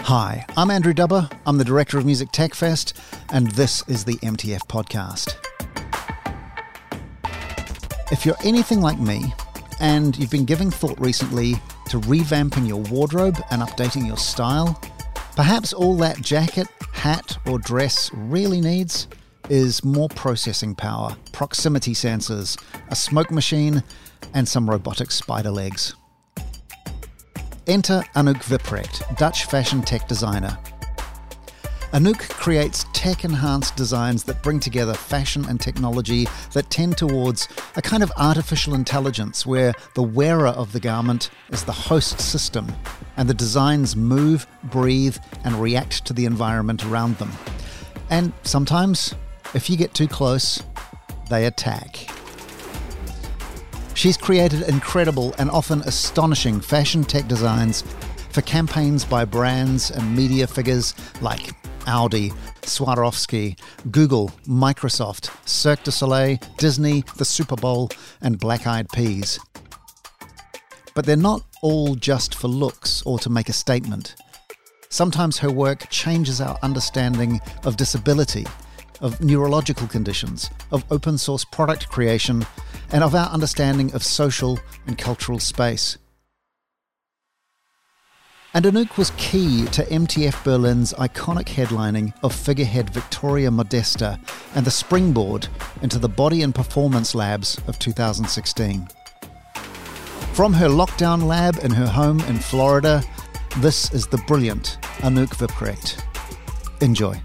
Hi, I'm Andrew Dubber. I'm the director of Music Tech Fest, and this is the MTF podcast. If you're anything like me, and you've been giving thought recently to revamping your wardrobe and updating your style, perhaps all that jacket, hat, or dress really needs is more processing power, proximity sensors, a smoke machine, and some robotic spider legs. Enter Anouk Wipprecht, Dutch fashion tech designer. Anouk creates tech enhanced designs that bring together fashion and technology that tend towards a kind of artificial intelligence where the wearer of the garment is the host system and the designs move, breathe, and react to the environment around them. And sometimes, if you get too close, they attack. She's created incredible and often astonishing fashion tech designs for campaigns by brands and media figures like Audi, Swarovski, Google, Microsoft, Cirque du Soleil, Disney, the Super Bowl, and Black Eyed Peas. But they're not all just for looks or to make a statement. Sometimes her work changes our understanding of disability of neurological conditions, of open source product creation, and of our understanding of social and cultural space. And Anouk was key to MTF Berlin's iconic headlining of figurehead Viktoria Modesta and the springboard into the Body and Performance Labs of 2016. From her lockdown lab in her home in Florida, this is the brilliant Anouk Wipprecht. Enjoy.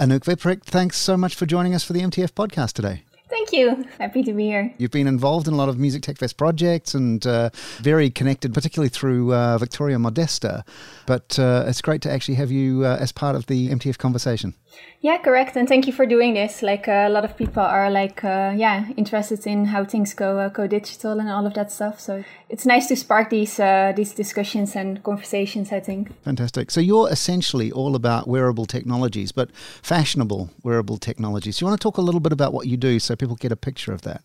Anouk Wipprecht, thanks so much for joining us for the MTF podcast today. Thank you. Happy to be here. You've been involved in a lot of Music Tech Fest projects and uh, very connected, particularly through uh, Viktoria Modesta. But uh, it's great to actually have you uh, as part of the MTF conversation. Yeah, correct. And thank you for doing this. Like uh, a lot of people are like, uh, yeah, interested in how things go, go digital and all of that stuff. So it's nice to spark these these discussions and conversations. I think. Fantastic. So you're essentially all about wearable technologies, but fashionable wearable technologies. You want to talk a little bit about what you do, so people get a picture of that.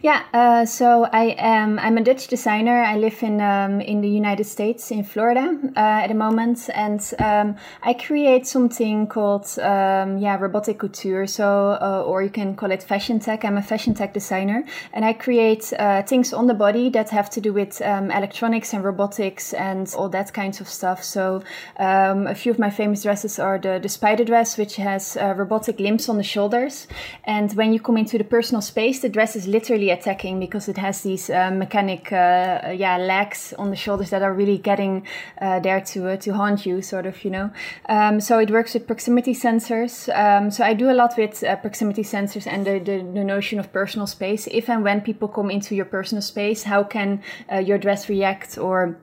Yeah, uh, so I am I'm a Dutch designer. I live in um, in the United States in Florida uh, at the moment, and um, I create something called um, yeah robotic couture. So uh, or you can call it fashion tech. I'm a fashion tech designer, and I create uh, things on the body that have to do with um, electronics and robotics and all that kinds of stuff. So um, a few of my famous dresses are the the spider dress, which has uh, robotic limbs on the shoulders, and when you come into the personal space, the dress is literally attacking because it has these uh, mechanic uh, yeah legs on the shoulders that are really getting uh, there to uh, to haunt you sort of you know. Um, so it works with proximity sensors. Um, so I do a lot with uh, proximity sensors and the, the, the, notion of personal space. If and when people come into your personal space how can uh, your dress react or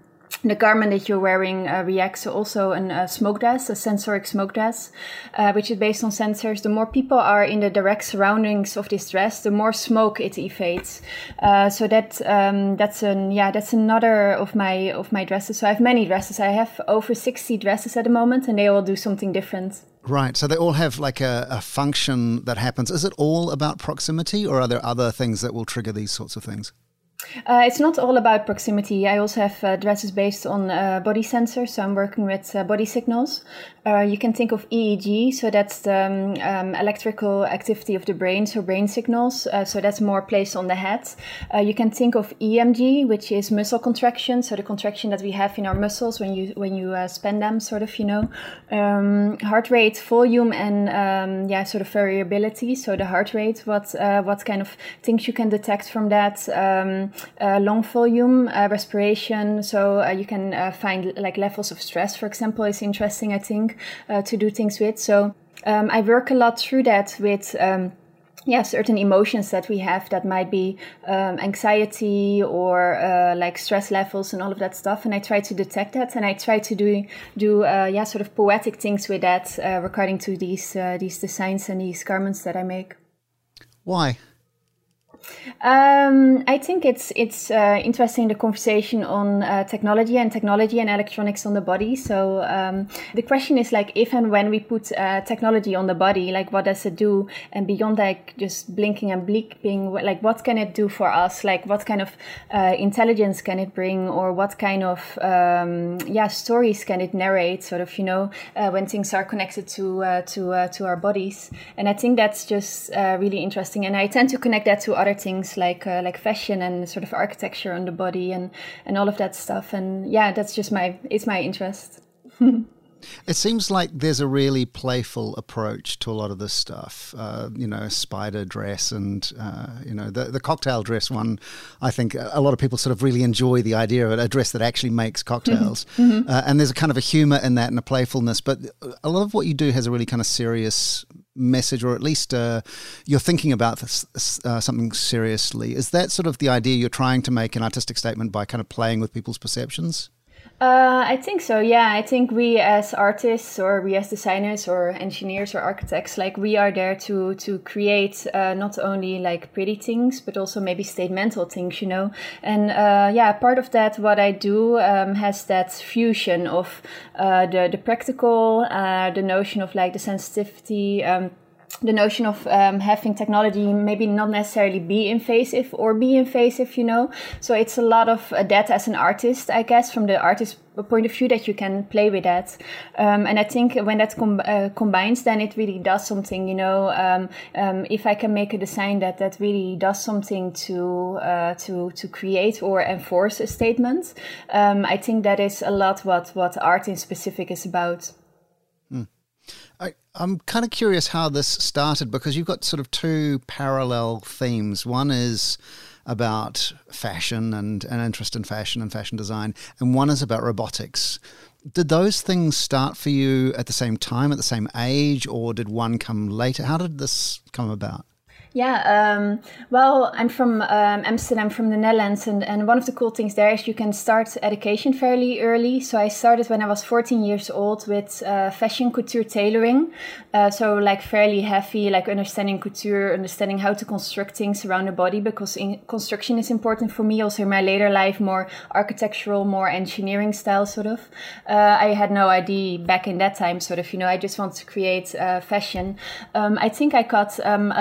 the garment that you're wearing uh, reacts also a uh, smoke dress, a sensoric smoke dress, uh, which is based on sensors. The more people are in the direct surroundings of this dress, the more smoke it evades. Uh, so that um, that's an yeah that's another of my of my dresses. So I have many dresses. I have over sixty dresses at the moment, and they all do something different. Right. So they all have like a, a function that happens. Is it all about proximity, or are there other things that will trigger these sorts of things? Uh, it's not all about proximity. I also have uh, dresses based on uh, body sensors, so I'm working with uh, body signals. Uh, you can think of EEG, so that's the um, um, electrical activity of the brain, so brain signals. Uh, so that's more placed on the head. you can think of EMG, which is muscle contraction, so the contraction that we have in our muscles when you when you spend them, sort of, you know, um, heart rate, volume, and um, yeah, sort of variability. So the heart rate, what what kind of things you can detect from that. Uh, long volume uh, respiration. So uh, you can uh, find like levels of stress, for example, is interesting, I think, uh, to do things with. So um, I work a lot through that with. Um, yeah, certain emotions that we have that might be um, anxiety or uh, like stress levels and all of that stuff, and I try to detect that, and I try to do do uh, yeah sort of poetic things with that uh, regarding to these these designs and these garments that I make. Why? Um, I think it's it's uh, interesting the conversation on uh, technology and technology and electronics on the body. So um, the question is like if and when we put uh, technology on the body, like what does it do? And beyond like just blinking and bleeping, like what can it do for us? Like what kind of uh, intelligence can it bring, or what kind of um, yeah stories can it narrate? Sort of you know uh, when things are connected to uh, to to our bodies. And I think that's just really interesting. And I tend to connect that to other things like uh, like fashion and sort of architecture on the body and and all of that stuff. And yeah, that's just my it's my interest. It seems like there's a really playful approach to a lot of this stuff. Uh, you know, spider dress and, uh, you know, the, the cocktail dress one. I think a lot of people sort of really enjoy the idea of a dress that actually makes cocktails. Mm-hmm. Uh, and there's a kind of a humor in that and a playfulness. But a lot of what you do has a really kind of serious message, or at least uh, you're thinking about this, uh, something seriously. Is that sort of the idea you're trying to make an artistic statement by kind of playing with people's perceptions? Uh, I think so. Yeah, I think we as artists, or we as designers, or engineers, or architects, like we are there to to create uh, not only like pretty things, but also maybe statemental things, you know. And uh, yeah, part of that, what I do um, has that fusion of uh, the the practical, uh, the notion of like the sensitivity. Um, the notion of um, having technology maybe not necessarily be invasive or be invasive, you know. So it's a lot of uh, that as an artist, I guess, from the artist point of view that you can play with that. Um, and I think when that com- uh, combines, then it really does something, you know. Um, um, if I can make a design that that really does something to uh, to to create or enforce a statement, um, I think that is a lot what what art in specific is about. I, I'm kind of curious how this started because you've got sort of two parallel themes. One is about fashion and an interest in fashion and fashion design, and one is about robotics. Did those things start for you at the same time, at the same age, or did one come later? How did this come about? Yeah, um, well, I'm from um, Amsterdam, from the Netherlands, and, and one of the cool things there is you can start education fairly early. So I started when I was 14 years old with uh, fashion couture tailoring. Uh, so like fairly heavy, like understanding couture, understanding how to construct things around the body, because construction is important for me. Also in my later life, more architectural, more engineering style, sort of. Uh, I had no idea back in that time, sort of. You know, I just wanted to create uh, fashion. Um, I think I got um,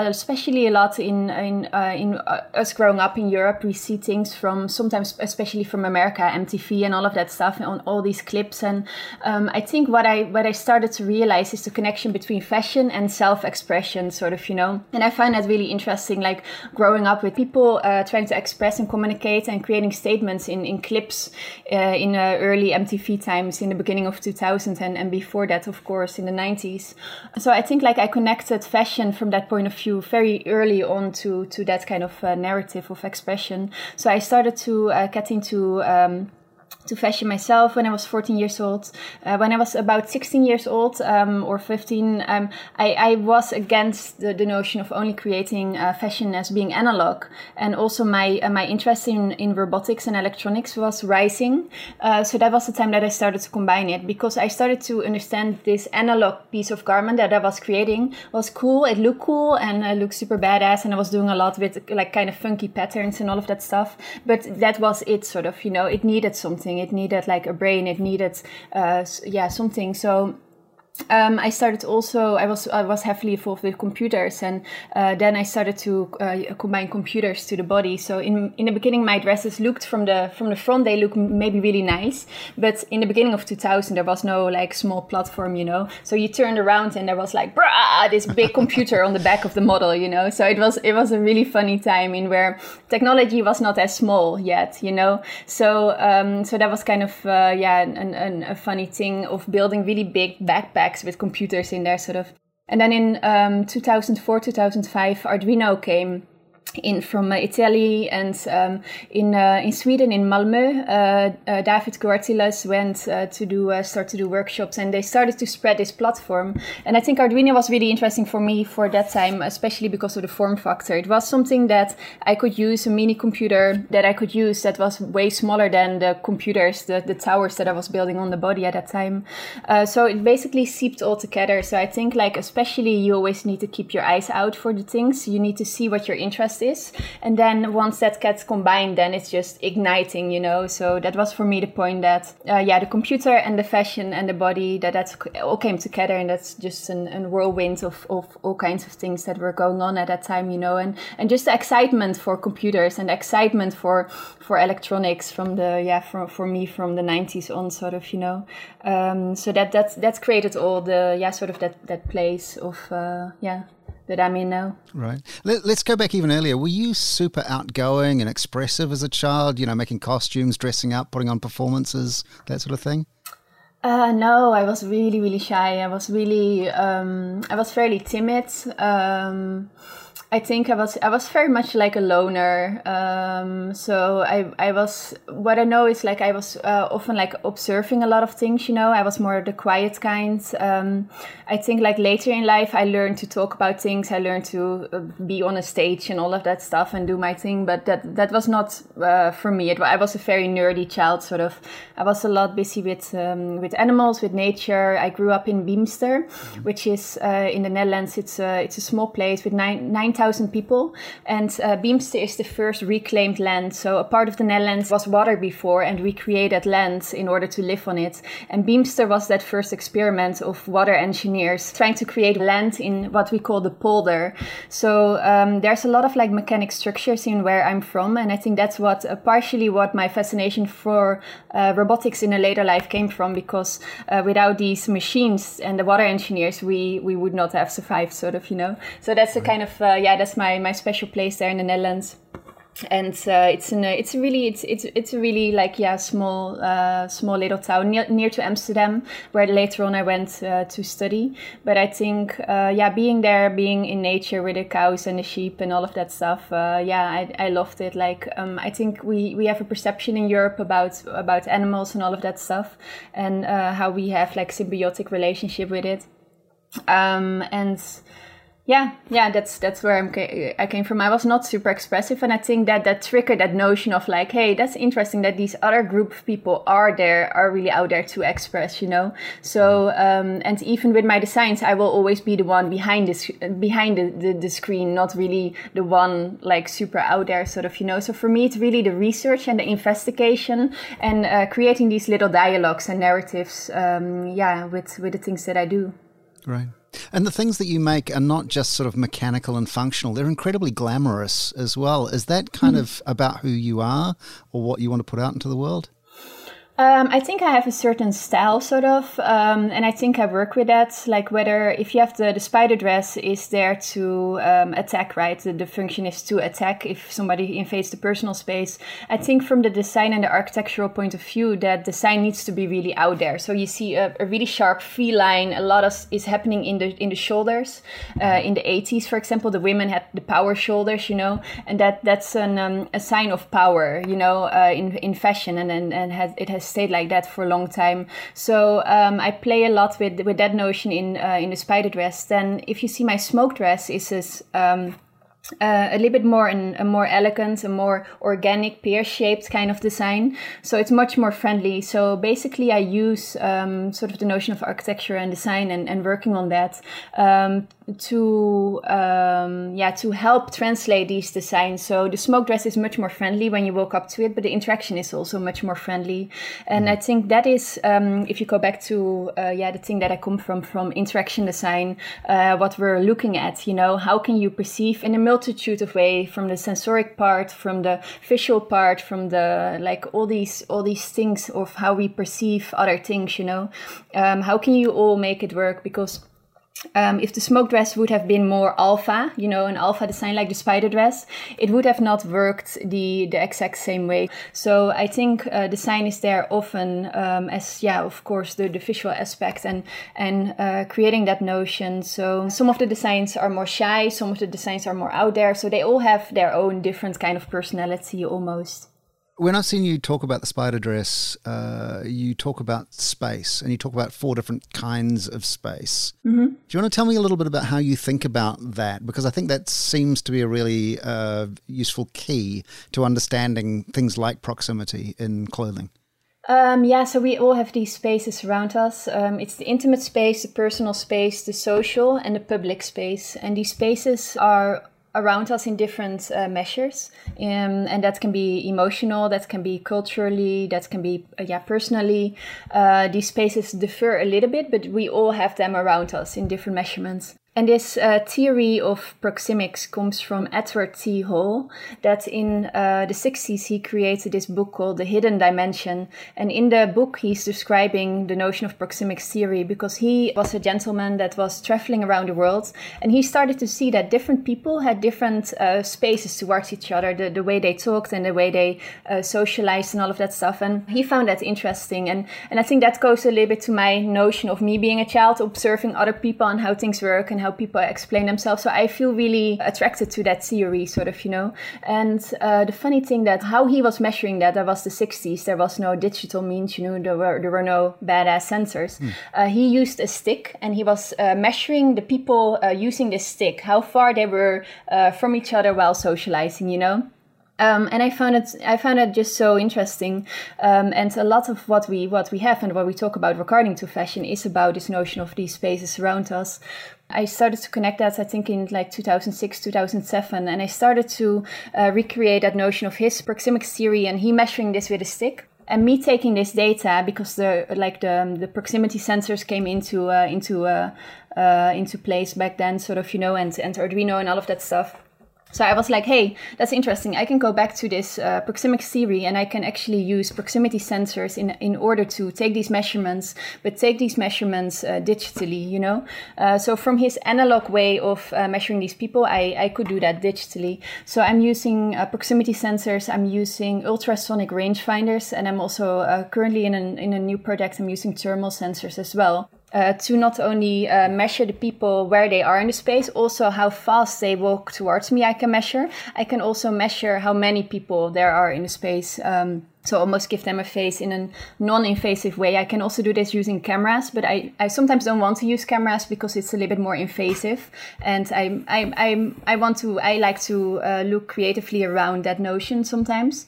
a lot in in uh, in uh, us growing up in Europe. We see things from sometimes, especially from America, MTV, and all of that stuff on all these clips. And um, I think what I what I started to realize is the connection between fashion and self-expression, sort of, you know. And I find that really interesting. Like growing up with people uh, trying to express and communicate and creating statements in in clips uh, in uh, early MTV times, in the beginning of 2000 and and before that, of course, in the 90s. So I think like I connected fashion from that point of view very early on to to that kind of uh, narrative of expression. So I started to uh, get into um, to fashion myself when I was 14 years old. Uh, when I was about 16 years old um, or 15, um, I, I, was against the, the, notion of only creating uh, fashion as being analog. And also my uh, my interest in, in robotics and electronics was rising. Uh, so that was the time that I started to combine it because I started to understand this analog piece of garment that I was creating was cool. It looked cool and it looked super badass. And I was doing a lot with like kind of funky patterns and all of that stuff. But that was it sort of, you know, it needed something It needed like a brain. It needed, uh, yeah, something. So um, I started also. I was I was heavily involved with computers, and uh, then I started to uh, combine computers to the body. So in in the beginning, my dresses looked from the from the front. They look maybe really nice, but in the beginning of 2000, there was no like small platform, you know. So you turned around and there was like brah, this big computer on the back of the model, you know. So it was it was a really funny time in where technology was not as small yet, you know. So um, so that was kind of uh, yeah an, an, a funny thing of building really big backpacks with computers in there, sort of. And then in um, 2004, 2005, Arduino came in from uh, Italy and um, in uh, in Sweden in Malmö, uh, uh David Cuartielles went uh, to do start to do workshops and they started to spread this platform. And I think Arduino was really interesting for me for that time, especially because of the form factor. It was something that I could use a mini computer that I could use that was way smaller than the computers, the, the towers that I was building on the body at that time. so it basically seeped all together. So I think like especially you always need to keep your eyes out for the things. You need to see what you're interested is. And then once that gets combined, then it's just igniting, you know. So that was for me the point that, uh, yeah, the computer and the fashion and the body, that that's all came together. And that's just an, an whirlwind of, of all kinds of things that were going on at that time, you know. And, and just the excitement for computers and excitement for, for electronics from the, yeah, for, for me from the 90s on, sort of, you know. Um, so that, that's, that's created all the, yeah, sort of that, that place of, uh, yeah, that I'm in now. Right. Let, us go back even earlier. Were you super outgoing and expressive as a child? You know, making costumes, dressing up, putting on performances, that sort of thing. Uh, no, I was really, really shy. I was really, um, I was fairly timid. Um, I think I was I was very much like a loner. Um, so I I was what I know is like I was uh, often like observing a lot of things. You know, I was more the quiet kind. Um, I think like later in life I learned to talk about things. I learned to uh, be on a stage and all of that stuff and do my thing. But that that was not uh, for me. It, I was a very nerdy child. Sort of. I was a lot busy with um, with animals, with nature. I grew up in Beemster, mm-hmm. which is uh, in the Netherlands. It's a it's a small place with nine nine thousand people. And uh, Beemster is the first reclaimed land. So a part of the Netherlands was water before, and we created land in order to live on it. And Beemster was that first experiment of water engineers trying to create land in what we call the polder. So um, there's a lot of like mechanic structures in where I'm from, and I think that's what uh, partially what my fascination for uh, robotics in a later life came from, because uh, without these machines and the water engineers, we we would not have survived, sort of, you know. So that's a kind of uh, yeah that's my my special place there in the Netherlands. And uh, it's a it's really it's it's it's a really like yeah small uh, small little town near, near to Amsterdam where later on I went uh, to study. But I think uh, yeah being there being in nature with the cows and the sheep and all of that stuff uh, yeah I, I loved it. Like um, I think we we have a perception in Europe about about animals and all of that stuff and uh, how we have like symbiotic relationship with it. Um, and yeah, yeah, that's that's where I'm, I came from. I was not super expressive, and I think that that triggered that notion of like, hey, that's interesting that these other group of people are there, are really out there to express, you know. So, um, and even with my designs, I will always be the one behind this, behind the, the, the screen, not really the one like super out there, sort of, you know. So for me, it's really the research and the investigation and uh, creating these little dialogues and narratives, um, yeah, with with the things that I do. Right. And the things that you make are not just sort of mechanical and functional, they're incredibly glamorous as well. Is that kind mm. of about who you are or what you want to put out into the world? Um, I think I have a certain style, sort of, um, and I think I work with that. Like whether if you have the, the spider dress is there to um, attack, right? The, the, function is to attack if somebody invades the personal space. I think from the design and the architectural point of view, that design needs to be really out there. So you see a, a really sharp V line. A lot of is happening in the in the shoulders. Uh, in the 80s, for example, the women had the power shoulders, you know, and that that's an, um, a sign of power, you know, uh, in in fashion, and and, and has, it has stayed like that for a long time. So um, I play a lot with with that notion in uh, in the spider dress. Then if you see my smoke dress, is this. Um, uh, a little bit more a more elegant, a more organic, pear-shaped kind of design. So it's much more friendly. So basically, I use um, sort of the notion of architecture and design and, and working on that um, to um, yeah to help translate these designs. So the smoke dress is much more friendly when you walk up to it, but the interaction is also much more friendly. And I think that is um, if you go back to uh, yeah the thing that I come from from interaction design, uh, what we're looking at. You know, how can you perceive in a multitude of ways from the sensoric part, from the visual part, from the like all these all these things of how we perceive other things. You know, um, how can you all make it work because um, if the smoke dress would have been more alpha, you know, an alpha design like the spider dress, it would have not worked the, the exact same way. So I think uh, design is there often um, as, yeah, of course, the, the visual aspect and, and uh, creating that notion. So some of the designs are more shy, some of the designs are more out there. So they all have their own different kind of personality almost when I've seen you talk about the spider dress, uh, you talk about space and you talk about four different kinds of space. Mm-hmm. Do you want to tell me a little bit about how you think about that? Because I think that seems to be a really uh, useful key to understanding things like proximity in clothing. Um, yeah, so we all have these spaces around us. Um, it's the intimate space, the personal space, the social, and the public space. And these spaces are around us in different uh, measures. Um, and that can be emotional that can be culturally that can be uh, yeah personally. Uh, these spaces differ a little bit but we all have them around us in different measurements and this uh, theory of proxemics comes from Edward T. Hall, that in uh, the 60s he created this book called The Hidden Dimension. And in the book, he's describing the notion of proxemics theory because he was a gentleman that was traveling around the world and he started to see that different people had different uh, spaces towards each other, the, the way they talked and the way they uh, socialized and all of that stuff. And he found that interesting. And, and I think that goes a little bit to my notion of me being a child, observing other people and how things work and how people explain themselves. So I feel really attracted to that theory, sort of, you know. And uh, the funny thing that how he was measuring that, that was the 60s. There was no digital means, you know, there were, there were no badass sensors. Mm. Uh, he used a stick and he was uh, measuring the people uh, using this stick, how far they were uh, from each other while socializing, you know. Um, and I found it, I found it just so interesting. Um, and a lot of what we, what we have and what we talk about regarding to fashion is about this notion of these spaces around us. I started to connect that, I think, in like 2006, 2007. And I started to uh, recreate that notion of his proxemics theory and he measuring this with a stick and me taking this data because the like the um, the proximity sensors came into uh, into uh, uh, into place back then, sort of you know, and and Arduino and all of that stuff. So I was like, hey, that's interesting. I can go back to this uh, proxemics theory and I can actually use proximity sensors in, in order to take these measurements, but take these measurements uh, digitally, you know? Uh, so from his analog way of uh, measuring these people, I, I could do that digitally. So I'm using uh, proximity sensors, I'm using ultrasonic rangefinders, and I'm also uh, currently in, an, in a new project, I'm using thermal sensors as well uh, to not only uh, measure the people where they are in the space, also how fast they walk towards me, I can measure. I can also measure how many people there are in the space. Um, so almost give them a face in a non-invasive way. I can also do this using cameras, but I, I sometimes don't want to use cameras because it's a little bit more invasive. And I, I, I, I want to, I like to uh, look creatively around that notion sometimes.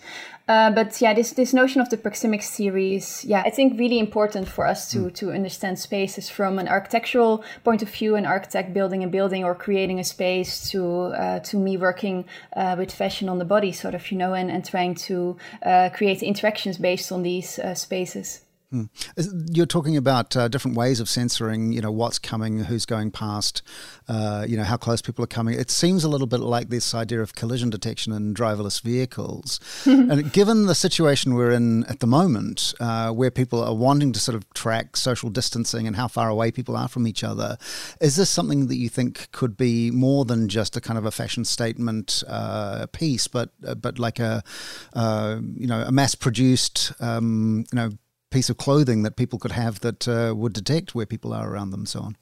Uh, but yeah, this this notion of the proxemics series, yeah, I think really important for us to mm. to understand spaces from an architectural point of view, an architect building a building or creating a space to uh, to me working uh, with fashion on the body, sort of you know, and and trying to uh, create interactions based on these uh, spaces. Hmm. You're talking about uh, different ways of censoring, you know, what's coming, who's going past, uh, you know, how close people are coming. It seems a little bit like this idea of collision detection in driverless vehicles. and given the situation we're in at the moment, uh, where people are wanting to sort of track social distancing and how far away people are from each other, is this something that you think could be more than just a kind of a fashion statement uh, piece, but uh, but like a, uh, you know, a mass-produced, um, you know, piece of clothing that people could have that uh, would detect where people are around them, so on.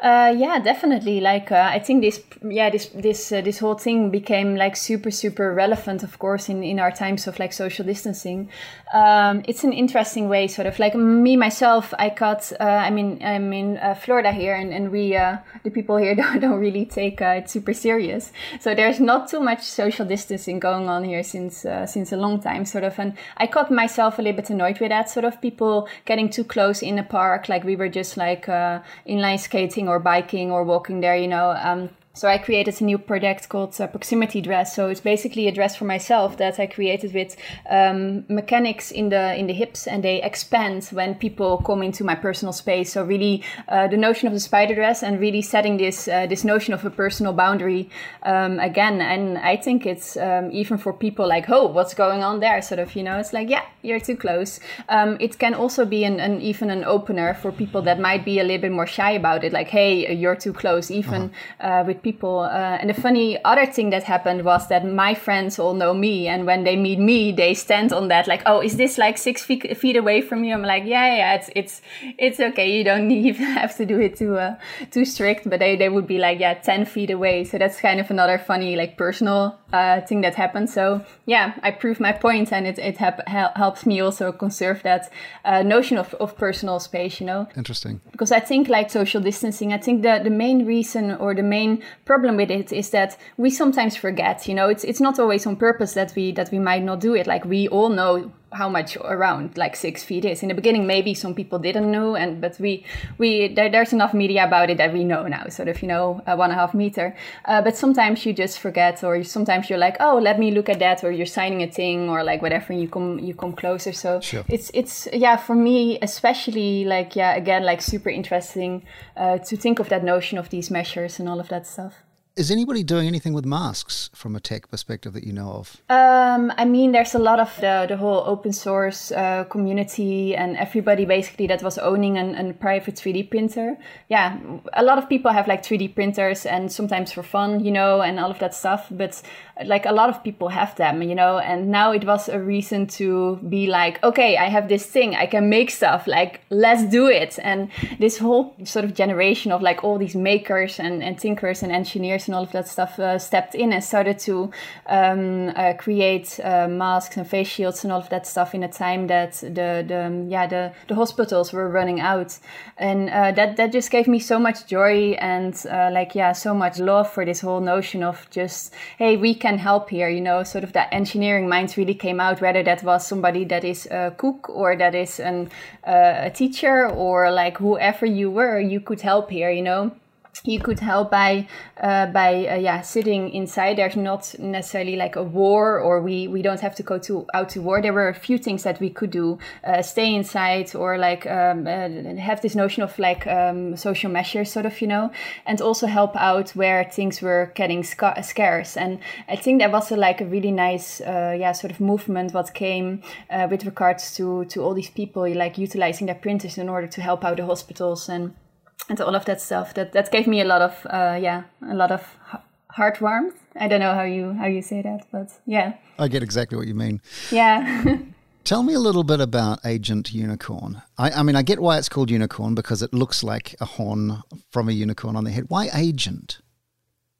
Uh, yeah, definitely. Like, uh, I think this, yeah, this, this, uh, this whole thing became like super, super relevant, of course, in, in our times of like social distancing. Um, it's an interesting way, sort of like me, myself, I got, uh, I mean, I'm in uh, Florida here and, and we, uh, the people here don't, don't really take it super serious. So there's not too much social distancing going on here since, since a long time, sort of. And I caught myself a little bit annoyed with that, sort of people getting too close in a park. Like we were just like, inline skating skating or biking or walking there, you know, um, so I created a new project called uh, Proximity Dress. So it's basically a dress for myself that I created with um, mechanics in the in the hips, and they expand when people come into my personal space. So really, uh, the notion of the spider dress and really setting this uh, this notion of a personal boundary um, again. And I think it's um, even for people like, oh, what's going on there? Sort of, you know, it's like, yeah, you're too close. Um, it can also be an, an, even an opener for people that might be a little bit more shy about it. Like, hey, you're too close. Even uh-huh. With people. Uh, and the funny other thing that happened was that my friends all know me, and when they meet me, they stand on that like, "Oh, is this like six feet, feet away from you?" I'm like, "Yeah, yeah, it's it's it's okay. You don't need have to do it too uh, too strict." But they they would be like, "Yeah, ten feet away." So that's kind of another funny like personal uh, thing that happened. So yeah, I proved my point, and it it hap- helps me also conserve that uh, notion of of personal space. You know, interesting. Because I think like social distancing, I think the the main reason or the main problem with it is that we sometimes forget you know it's it's not always on purpose that we that we might not do it. Like we all know how much around like six feet is. In the beginning, maybe some people didn't know, and but we we there, there's enough media about it that we know now, sort of you know uh, one and a half meter. Uh, but sometimes you just forget, or sometimes you're like, oh, let me look at that, or you're signing a thing, or like whatever, and you come you come closer. So Sure. it's it's yeah for me especially like yeah again like super interesting uh, to think of that notion of these measures and all of that stuff. Is anybody doing anything with masks from a tech perspective that you know of? Um, I mean, there's a lot of the, the whole open source uh, community and everybody basically that was owning an, an private 3D printer. Yeah, a lot of people have like 3D printers and sometimes for fun, you know, and all of that stuff. But like a lot of people have them, you know, and now it was a reason to be like, okay, I have this thing, I can make stuff, like, let's do it. And this whole sort of generation of like all these makers and, and thinkers and engineers and all of that stuff uh, stepped in and started to um, uh, create uh, masks and face shields and all of that stuff in a time that the, the yeah the, the hospitals were running out. And uh, that that just gave me so much joy and uh, like yeah so much love for this whole notion of just hey we can help here you know sort of that engineering mind really came out whether that was somebody that is a cook or that is an, a teacher or like whoever you were you could help here you know you could help by uh, by uh, yeah sitting inside. There's not necessarily like a war or we we don't have to go to out to war. There were a few things that we could do uh, stay inside or like um, uh, have this notion of like um, social measures sort of you know and also help out where things were getting sca- scarce. And i think there was a, like a really nice uh, yeah sort of movement what came uh, with regards to to all these people like utilizing their printers in order to help out the hospitals and and all of that stuff. That that gave me a lot of uh, yeah, a lot of heart warmth. I don't know how you how you say that, but yeah. I get exactly what you mean. Yeah. Tell me a little bit about Agent Unicorn. I, I mean, I get why it's called Unicorn because it looks like a horn from a unicorn on the head. Why Agent?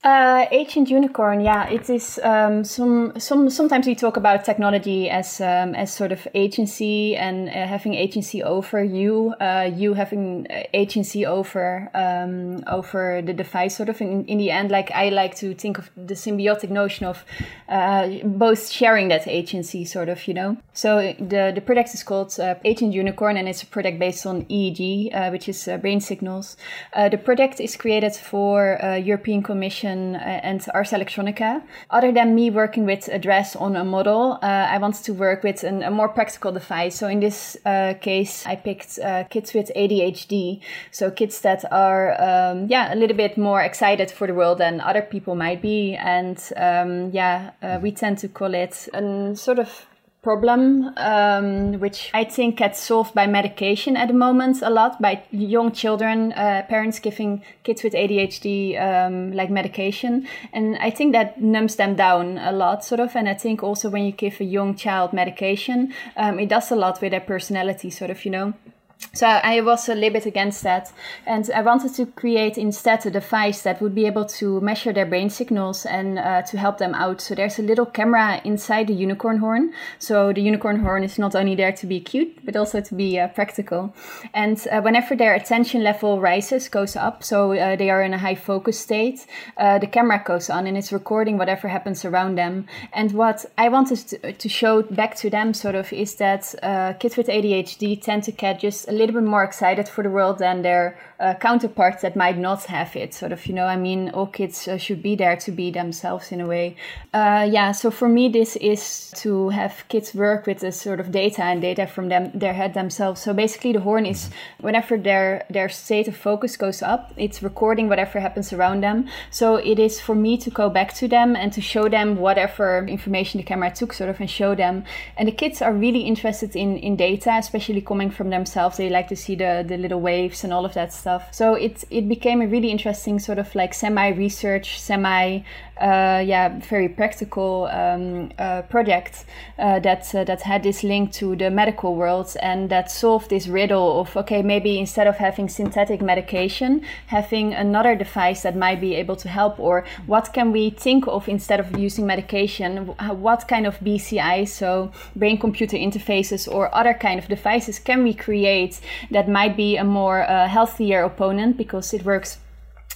Uh, Agent Unicorn, yeah, it is. Um, some some sometimes we talk about technology as um, as sort of agency and uh, having agency over you, uh, you having agency over um, over the device. Sort of in, in the end, like I like to think of the symbiotic notion of uh, both sharing that agency, sort of, you know. So the the product is called uh, Agent Unicorn, and it's a product based on EEG, uh, which is brain signals. the product is created for European Commission and Ars Electronica. Other than me working with a dress on a model, uh, I wanted to work with an, a more practical device. So in this uh, case, I picked uh, kids with ADHD. So kids that are, um, yeah, a little bit more excited for the world than other people might be. And um, yeah, we tend to call it a sort of problem, um, which I think gets solved by medication at the moment a lot by young children, uh, parents giving kids with ADHD um, like medication, and I think that numbs them down a lot, sort of. And I think also when you give a young child medication, um, it does a lot with their personality, sort of, you know so I was a little bit against that, and I wanted to create instead a device that would be able to measure their brain signals and uh, to help them out. So there's a little camera inside the unicorn horn. So the unicorn horn is not only there to be cute, but also to be uh, practical. And uh, whenever their attention level rises, goes up, so uh, they are in a high focus state, uh, the camera goes on and it's recording whatever happens around them. And what I wanted to, to show back to them, sort of, is that uh, kids with ADHD tend to get just a little bit more excited for the world than their uh, counterparts that might not have it. Sort of, you know, I mean, all kids uh, should be there to be themselves in a way. Uh, yeah, so for me, this is to have kids work with this sort of data and data from them their head themselves. So basically, the horn is whenever their their state of focus goes up, it's recording whatever happens around them. So it is for me to go back to them and to show them whatever information the camera took, sort of, and show them. And the kids are really interested in in data, especially coming from themselves they like to see the the little waves and all of that stuff. So it it became a really interesting sort of like semi research, semi uh, yeah, very practical um, uh, project uh, that uh, that had this link to the medical world and that solved this riddle of okay, maybe instead of having synthetic medication, having another device that might be able to help, or what can we think of instead of using medication? What kind of BCI, so brain-computer interfaces, or other kind of devices can we create that might be a more uh, healthier opponent because it works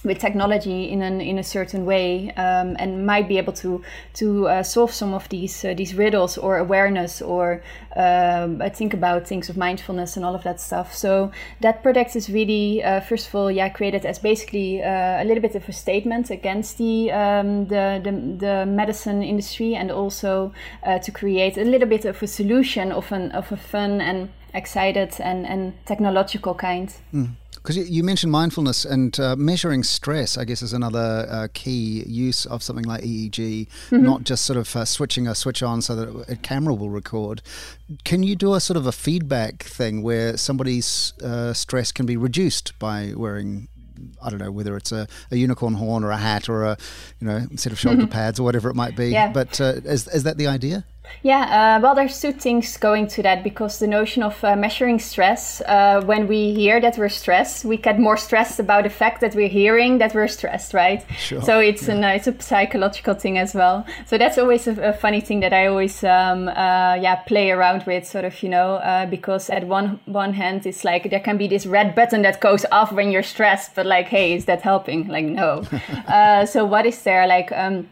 with technology in an in a certain way um, and might be able to to uh, solve some of these uh, these riddles or awareness or um, I think about things of mindfulness and all of that stuff. So that product is really uh, first of all yeah created as basically uh, a little bit of a statement against the um, the, the, the medicine industry and also uh, to create a little bit of a solution of an of a fun and excited and and technological kind. Mm. Because you mentioned mindfulness and uh, measuring stress, I guess, is another uh, key use of something like EEG, mm-hmm. not just sort of uh, switching a switch on so that a camera will record. Can you do a sort of a feedback thing where somebody's uh, stress can be reduced by wearing I don't know whether it's a, a, unicorn horn or a hat or a you know set of shoulder mm-hmm. pads or whatever it might be. Yeah. But uh, is is that the idea? Yeah, uh, well, there's two things going to that because the notion of uh, measuring stress, uh, when we hear that we're stressed, we get more stressed about the fact that we're hearing that we're stressed, right? Sure. So it's yeah. a it's a psychological thing as well. So that's always a, a funny thing that I always um, uh, yeah play around with, sort of you know, uh, because at one one hand it's like there can be this red button that goes off when you're stressed, but like, hey, is that helping? Like, no. Uh, so what is there like? Um,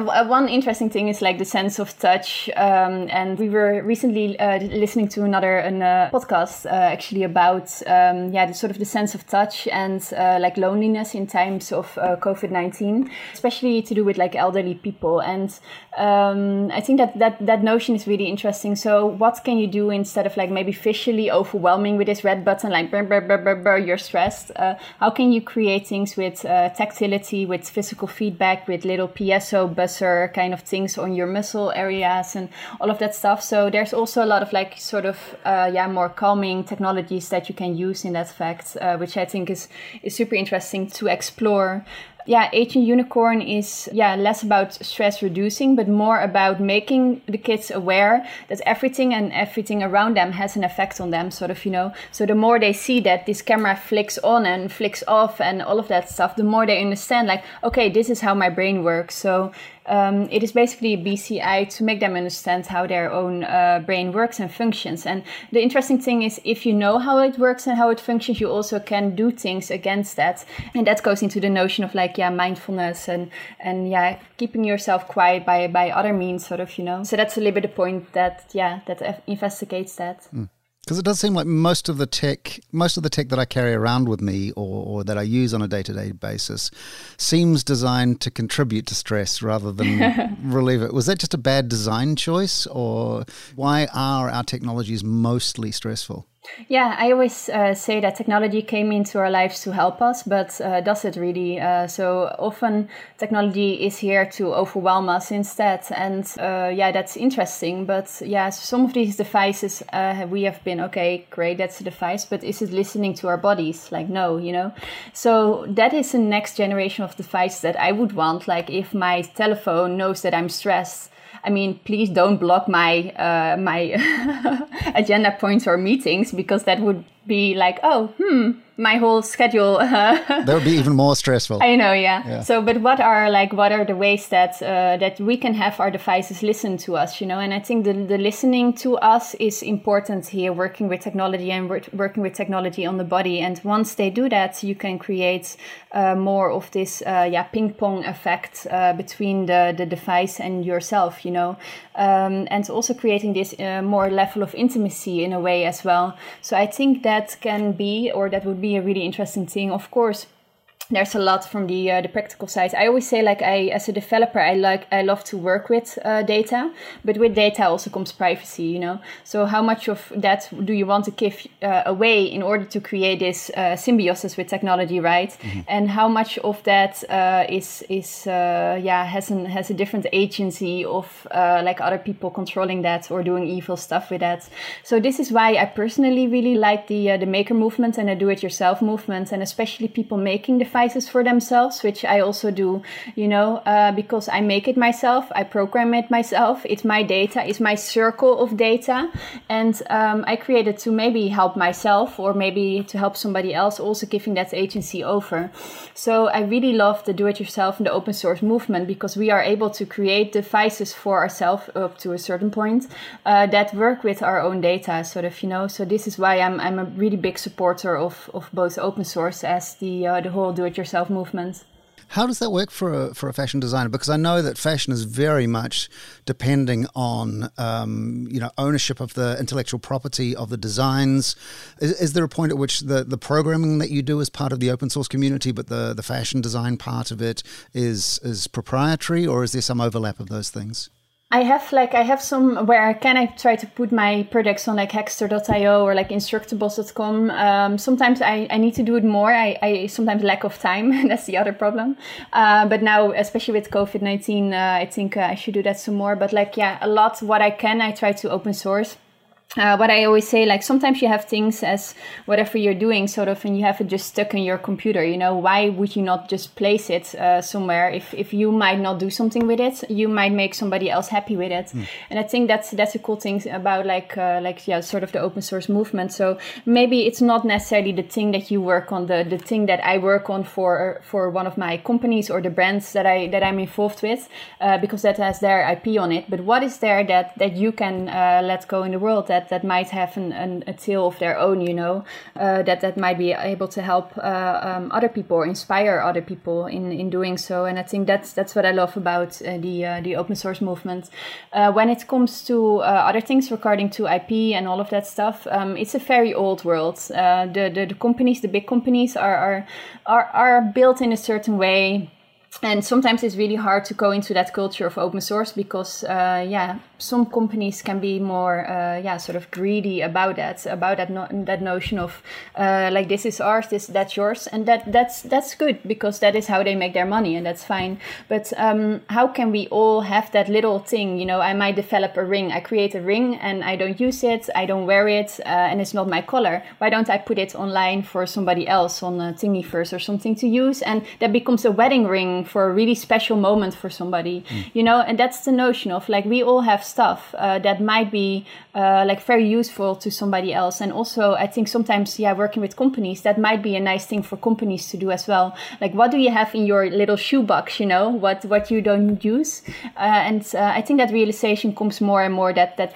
one interesting thing is like the sense of touch um, and we were recently uh, listening to another an, uh, podcast uh, actually about um, yeah the sort of the sense of touch and uh, like loneliness in times of uh, covid-19 especially to do with like elderly people. And um, i think that, that that notion is really interesting. So what can you do instead of like maybe visually overwhelming with this red button like brr, brr, brr, brr, brr, you're stressed? How can you create things with tactility with physical feedback with little piezo buzzer kind of things on your muscle areas and all of that stuff. So there's also a lot of like sort of uh, yeah more calming technologies that you can use in that fact, uh, which I think is is super interesting to explore yeah, Agent Unicorn is yeah less about stress reducing, but more about making the kids aware that everything and everything around them has an effect on them. Sort of, you know. So the more they see that this camera flicks on and flicks off and all of that stuff, the more they understand. Like, okay, this is how my brain works. So um, it is basically a BCI to make them understand how their own uh, brain works and functions. And the interesting thing is, if you know how it works and how it functions, you also can do things against that. And that goes into the notion of like, yeah, mindfulness and and yeah, keeping yourself quiet by by other means, sort of, you know. So that's a little bit the point that yeah that investigates that. Mm. Because it does seem like most of the tech, most of the tech that I carry around with me or, or that I use on a day to day basis seems designed to contribute to stress rather than relieve it. Was that just a bad design choice or why are our technologies mostly stressful? Yeah, I always uh, say that technology came into our lives to help us, but uh, does it really? Uh, so often technology is here to overwhelm us instead. And uh, yeah, that's interesting. But yeah, some of these devices, uh, we have been, okay, great, that's a device, but is it listening to our bodies? Like, no, you know? So that is the next generation of device that I would want. Like, if my telephone knows that I'm stressed, I mean, please don't block my uh, my agenda points or meetings because that would be like, oh, hmm, my whole schedule. that would be even more stressful. I know, yeah. yeah. So, but what are like what are the ways that uh, that we can have our devices listen to us? You know, and I think the the listening to us is important here. Working with technology and working with technology on the body, and once they do that, you can create uh, more of this uh, yeah ping pong effect uh, between the the device and yourself. You know, um, and also creating this uh, more level of intimacy in a way as well. So I think that can be, or that would be a really interesting thing. Of course, there's a lot from the uh, the practical side. I always say like I as a developer I like I love to work with uh, data, but with data also comes privacy. You know, so how much of that do you want to give uh, away in order to create this uh, symbiosis with technology, right? Mm-hmm. And how much of that uh, is is uh, yeah has an has a different agency of like other people controlling that or doing evil stuff with that. So this is why I personally really like the the maker movement and the do it yourself movement, and especially people making the for themselves, which I also do, you know, uh, because I make it myself, I program it myself. It's my data, it's my circle of data. And um, I created to maybe help myself or maybe to help somebody else, also giving that agency over. So I really love the do it yourself and the open source movement because we are able to create devices for ourselves up to a certain point uh, that work with our own data, sort of, you know. So this is why I'm, I'm a really big supporter of, of both open source as the, uh, the whole do-it-yourself movement. How does that work for a, for a fashion designer? Because I know that fashion is very much depending on um, you know ownership of the intellectual property of the designs. Is, is, there a point at which the, the programming that you do is part of the open source community, but the, the fashion design part of it is is proprietary, or is there some overlap of those things? I have like I have some where I can I try to put my products on like Hackster.io or like Instructables.com. Um, sometimes I, I need to do it more. I, I sometimes lack of time. That's the other problem. Uh, but now, especially with COVID nineteen, uh, I think uh, I should do that some more. But like yeah, a lot what I can I try to open source uh, what I always say, like sometimes you have things as whatever you're doing, sort of, and you have it just stuck in your computer. You know, why would you not just place it uh, somewhere? If if you might not do something with it, you might make somebody else happy with it. Mm. And I think that's that's a cool thing about like uh, like yeah, sort of the open source movement. So maybe it's not necessarily the thing that you work on, the the thing that I work on for for one of my companies or the brands that I that I'm involved with, uh, because that has their IP on it. But what is there that that you can uh, let go in the world that that that might have an, an, a tale of their own, you know, uh, that that might be able to help uh, um, other people or inspire other people in, in doing so. And I think that's that's what I love about uh, the uh, the open source movement. Uh, when it comes to other things regarding to IP and all of that stuff, um, it's a very old world. the, the the companies, the big companies, are are are, are built in a certain way and sometimes it's really hard to go into that culture of open source because uh, yeah some companies can be more uh, yeah sort of greedy about that about that no- that notion of uh, like this is ours this that's yours. And that that's that's good because that is how they make their money and that's fine. But um, how can we all have that little thing you know I might develop a ring I create a ring and I don't use it I don't wear it uh, and it's not my color. Why don't I put it online for somebody else on a Thingiverse or something to use? And that becomes a wedding ring for a really special moment for somebody mm. you know and that's the notion of like we all have stuff uh, that might be uh, like very useful to somebody else. And also i think sometimes yeah working with companies that might be a nice thing for companies to do as well. Like what do you have in your little shoebox you know? What what you don't use? Uh, and uh, i think that realization comes more and more that that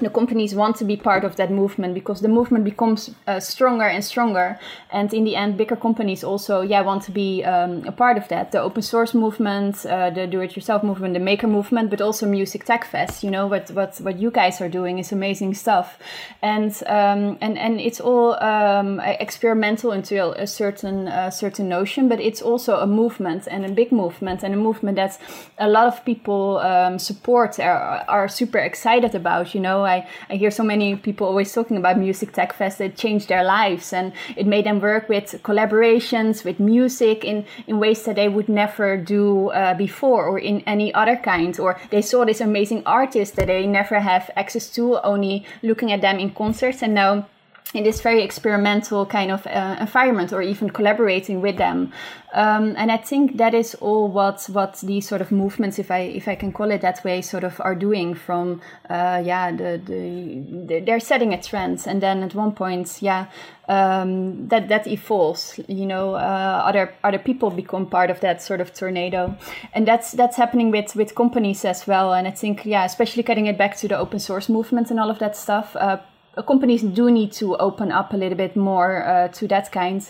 the companies want to be part of that movement because the movement becomes uh, stronger and stronger. And in the end bigger companies also yeah want to be um, a part of that. The open source movement uh, the do-it-yourself movement the maker movement but also music tech fest you know what what what you guys are doing is amazing stuff. And um, and and it's all um, experimental until a certain uh, certain notion but it's also a movement and a big movement and a movement that a lot of people um, support are, are super excited about you know I, I hear so many people always talking about Music Tech Fest. It changed their lives and it made them work with collaborations, with music in, in ways that they would never do uh, before or in any other kind. Or they saw this amazing artist that they never have access to, only looking at them in concerts. And now in this very experimental kind of uh, environment or even collaborating with them. Um, and i think that is all what what these sort of movements if i if i can call it that way sort of are doing from uh, yeah the, the, they're setting a trend. And then at one point yeah um, that that evolves you know uh, other other people become part of that sort of tornado. And that's that's happening with with companies as well. And i think yeah especially getting it back to the open source movement and all of that stuff uh, companies do need to open up a little bit more uh, to that kind.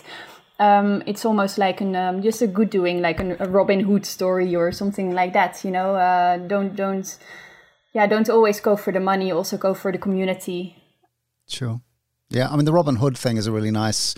Um, it's almost like an um, just a good doing, like an, a Robin Hood story or something like that. You know, uh, don't don't yeah, don't always go for the money. Also go for the community. Sure. Yeah, I mean the Robin Hood thing is a really nice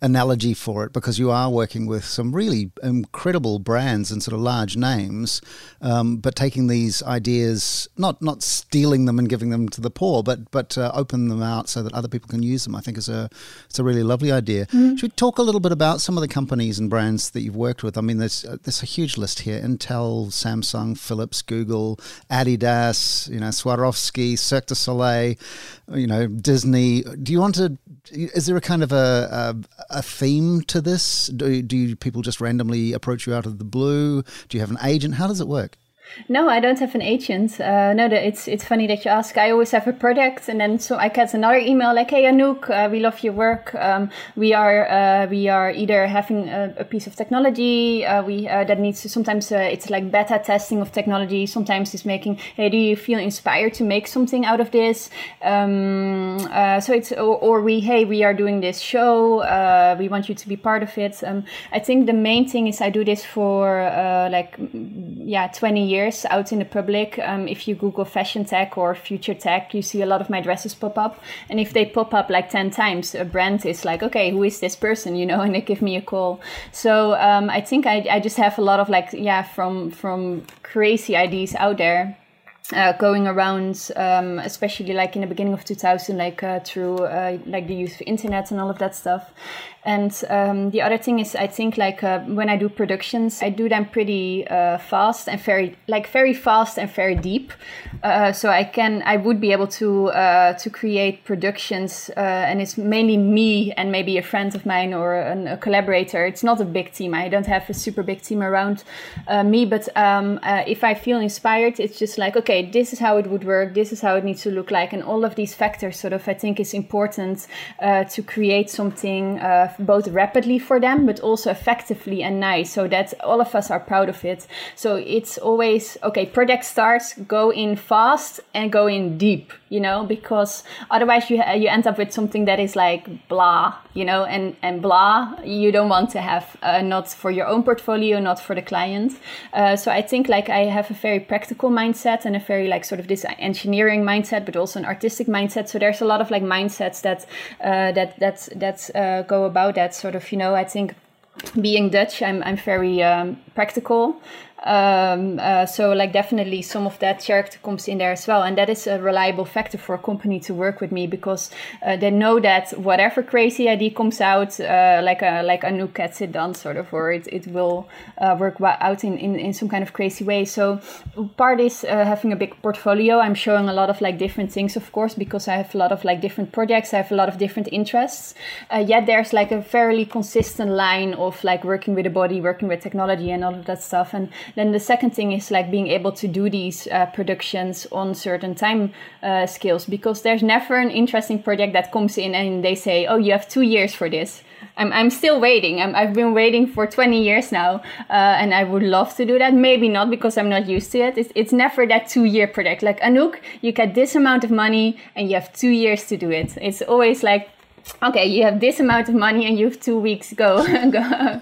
analogy for it because you are working with some really incredible brands and sort of large names, um, but taking these ideas, not not stealing them and giving them to the poor, but but uh, open them out so that other people can use them. I think is a it's a really lovely idea. Mm-hmm. Should we talk a little bit about some of the companies and brands that you've worked with? I mean, there's uh, there's a huge list here: Intel, Samsung, Philips, Google, Adidas, you know, Swarovski, Cirque du Soleil, you know, Disney. Do you want to? Is there a kind of a, a a theme to this? Do, do people just randomly approach you out of the blue? Do you have an agent? How does it work? No, I don't have an agent. Uh, no, it's it's funny that you ask. I always have a product, and then so I get another email like, "Hey Anouk, uh, we love your work. Um, we are uh, we are either having a, a piece of technology uh, we uh, that needs to sometimes uh, it's like beta testing of technology. Sometimes it's making, hey, do you feel inspired to make something out of this? Um, so it's or, or, we, hey, we are doing this show. we want you to be part of it. Um, I think the main thing is I do this for like yeah, twenty years years out in the public. Um, if you Google fashion tech or future tech, you see a lot of my dresses pop up. And if they pop up like 10 times, a brand is like, okay, who is this person, you know, and they give me a call. So um, I think I, I just have a lot of like, yeah, from, from crazy ideas out there. Uh, going around, um, especially like in the beginning of 2000, like uh, through uh, like the use of internet and all of that stuff, and um, the other thing is, I think like uh, when I do productions, I do them pretty uh, fast and very like very fast and very deep. Uh, so I can I would be able to uh, to create productions, uh, and it's mainly me and maybe a friend of mine or an, a collaborator. It's not a big team. I don't have a super big team around uh, me, but um, if I feel inspired, it's just like okay, this is how it would work. This is how it needs to look like, and all of these factors sort of I think is important to create something both rapidly for them, but also effectively and nice so that all of us are proud of it. So it's always okay, project starts, go in fast and go in deep, you know, because otherwise you, you end up with something that is like blah, you know, and, and blah, you don't want to have, uh, not for your own portfolio, not for the client. Uh, so I think like I have a very practical mindset and a very like sort of this engineering mindset, but also an artistic mindset. So there's a lot of like mindsets that, uh, that, that, that uh, go about that sort of, you know, I think being Dutch, I'm, I'm very um, practical. Um, uh, so like definitely some of that character comes in there as well, and that is a reliable factor for a company to work with me because uh, they know that whatever crazy idea comes out, uh, like a like Anouk gets it done, sort of, or it, it will uh, work out in, in in some kind of crazy way. So part is uh, having a big portfolio. I'm showing a lot of like different things, of course, because I have a lot of like different projects. I have a lot of different interests. Uh, yet there's like a fairly consistent line of like working with the body, working with technology, and all of that stuff, and then the second thing is like being able to do these uh, productions on certain time uh, scales because there's never an interesting project that comes in and they say, oh, you have two years for this. I'm, I'm still waiting. i have been waiting for 20 years now, uh, and I would love to do that. Maybe not because I'm not used to it. It's, it's never that two year project. Like Anouk, you get this amount of money and you have two years to do it. It's always like okay, you have this amount of money and you have two weeks. Go, go,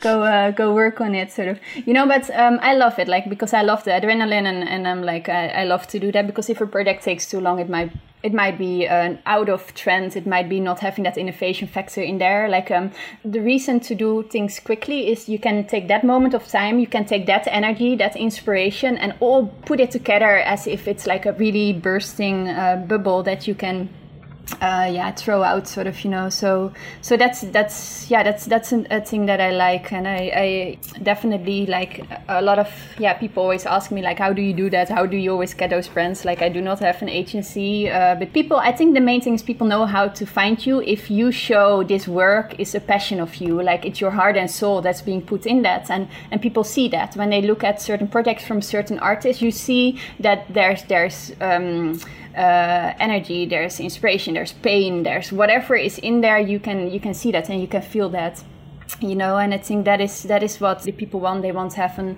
go, uh, go work on it. Sort of, you know. But um, I love it, like because I love the adrenaline, and, and I'm like I, I love to do that because if a project takes too long, it might it might be out of trend it might be not having that innovation factor in there like um, the reason to do things quickly is you can take that moment of time you can take that energy that inspiration and all put it together as if it's like a really bursting uh, bubble that you can uh, yeah throw out sort of you know. So so that's that's yeah that's that's a thing that I like and I, I definitely like a lot of yeah people always ask me like how do you do that? How do you always get those brands like I do not have an agency uh, but people I think the main thing is people know how to find you if you show this work is a passion of you like it's your heart and soul that's being put in that and and people see that. When they look at certain projects from certain artists you see that there's there's um, uh, energy, there's inspiration, there's pain, there's whatever is in there. You can you can see that and you can feel that, you know. And I think that is that is what the people want. They want to have an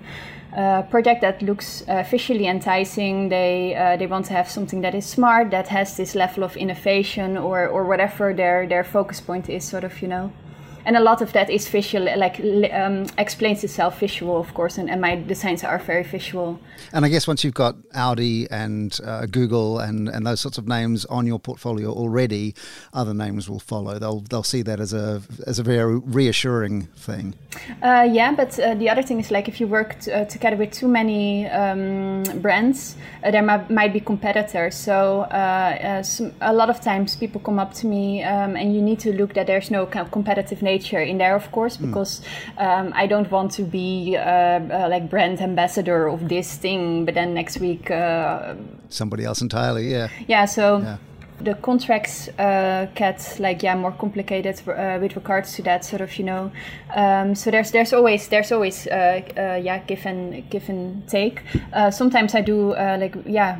uh, project that looks uh, visually enticing. They uh, they want to have something that is smart, that has this level of innovation, or or whatever their their focus point is. Sort of, you know and a lot of that is visual like um, explains itself visual of course and, and, my designs are very visual. And i guess once you've got audi and uh, google and, and those sorts of names on your portfolio already other names will follow. They'll they'll see that as a as a very reassuring thing. Uh, yeah but uh, the other thing is like if you work t- uh, together with too many um, brands uh, there might, might be competitors. So uh, some, a lot of times people come up to me um, and you need to look that there's no kind of competitive nature nature in there, of course, hmm. because mm. um, I don't want to be uh, uh, like brand ambassador of this thing, but then next week uh, somebody else entirely. Yeah. Yeah. So. Yeah the contracts uh, get like yeah more complicated uh, with regards to that sort of you know um, so there's there's always there's always uh, uh yeah give and give and take uh, sometimes I do uh, like yeah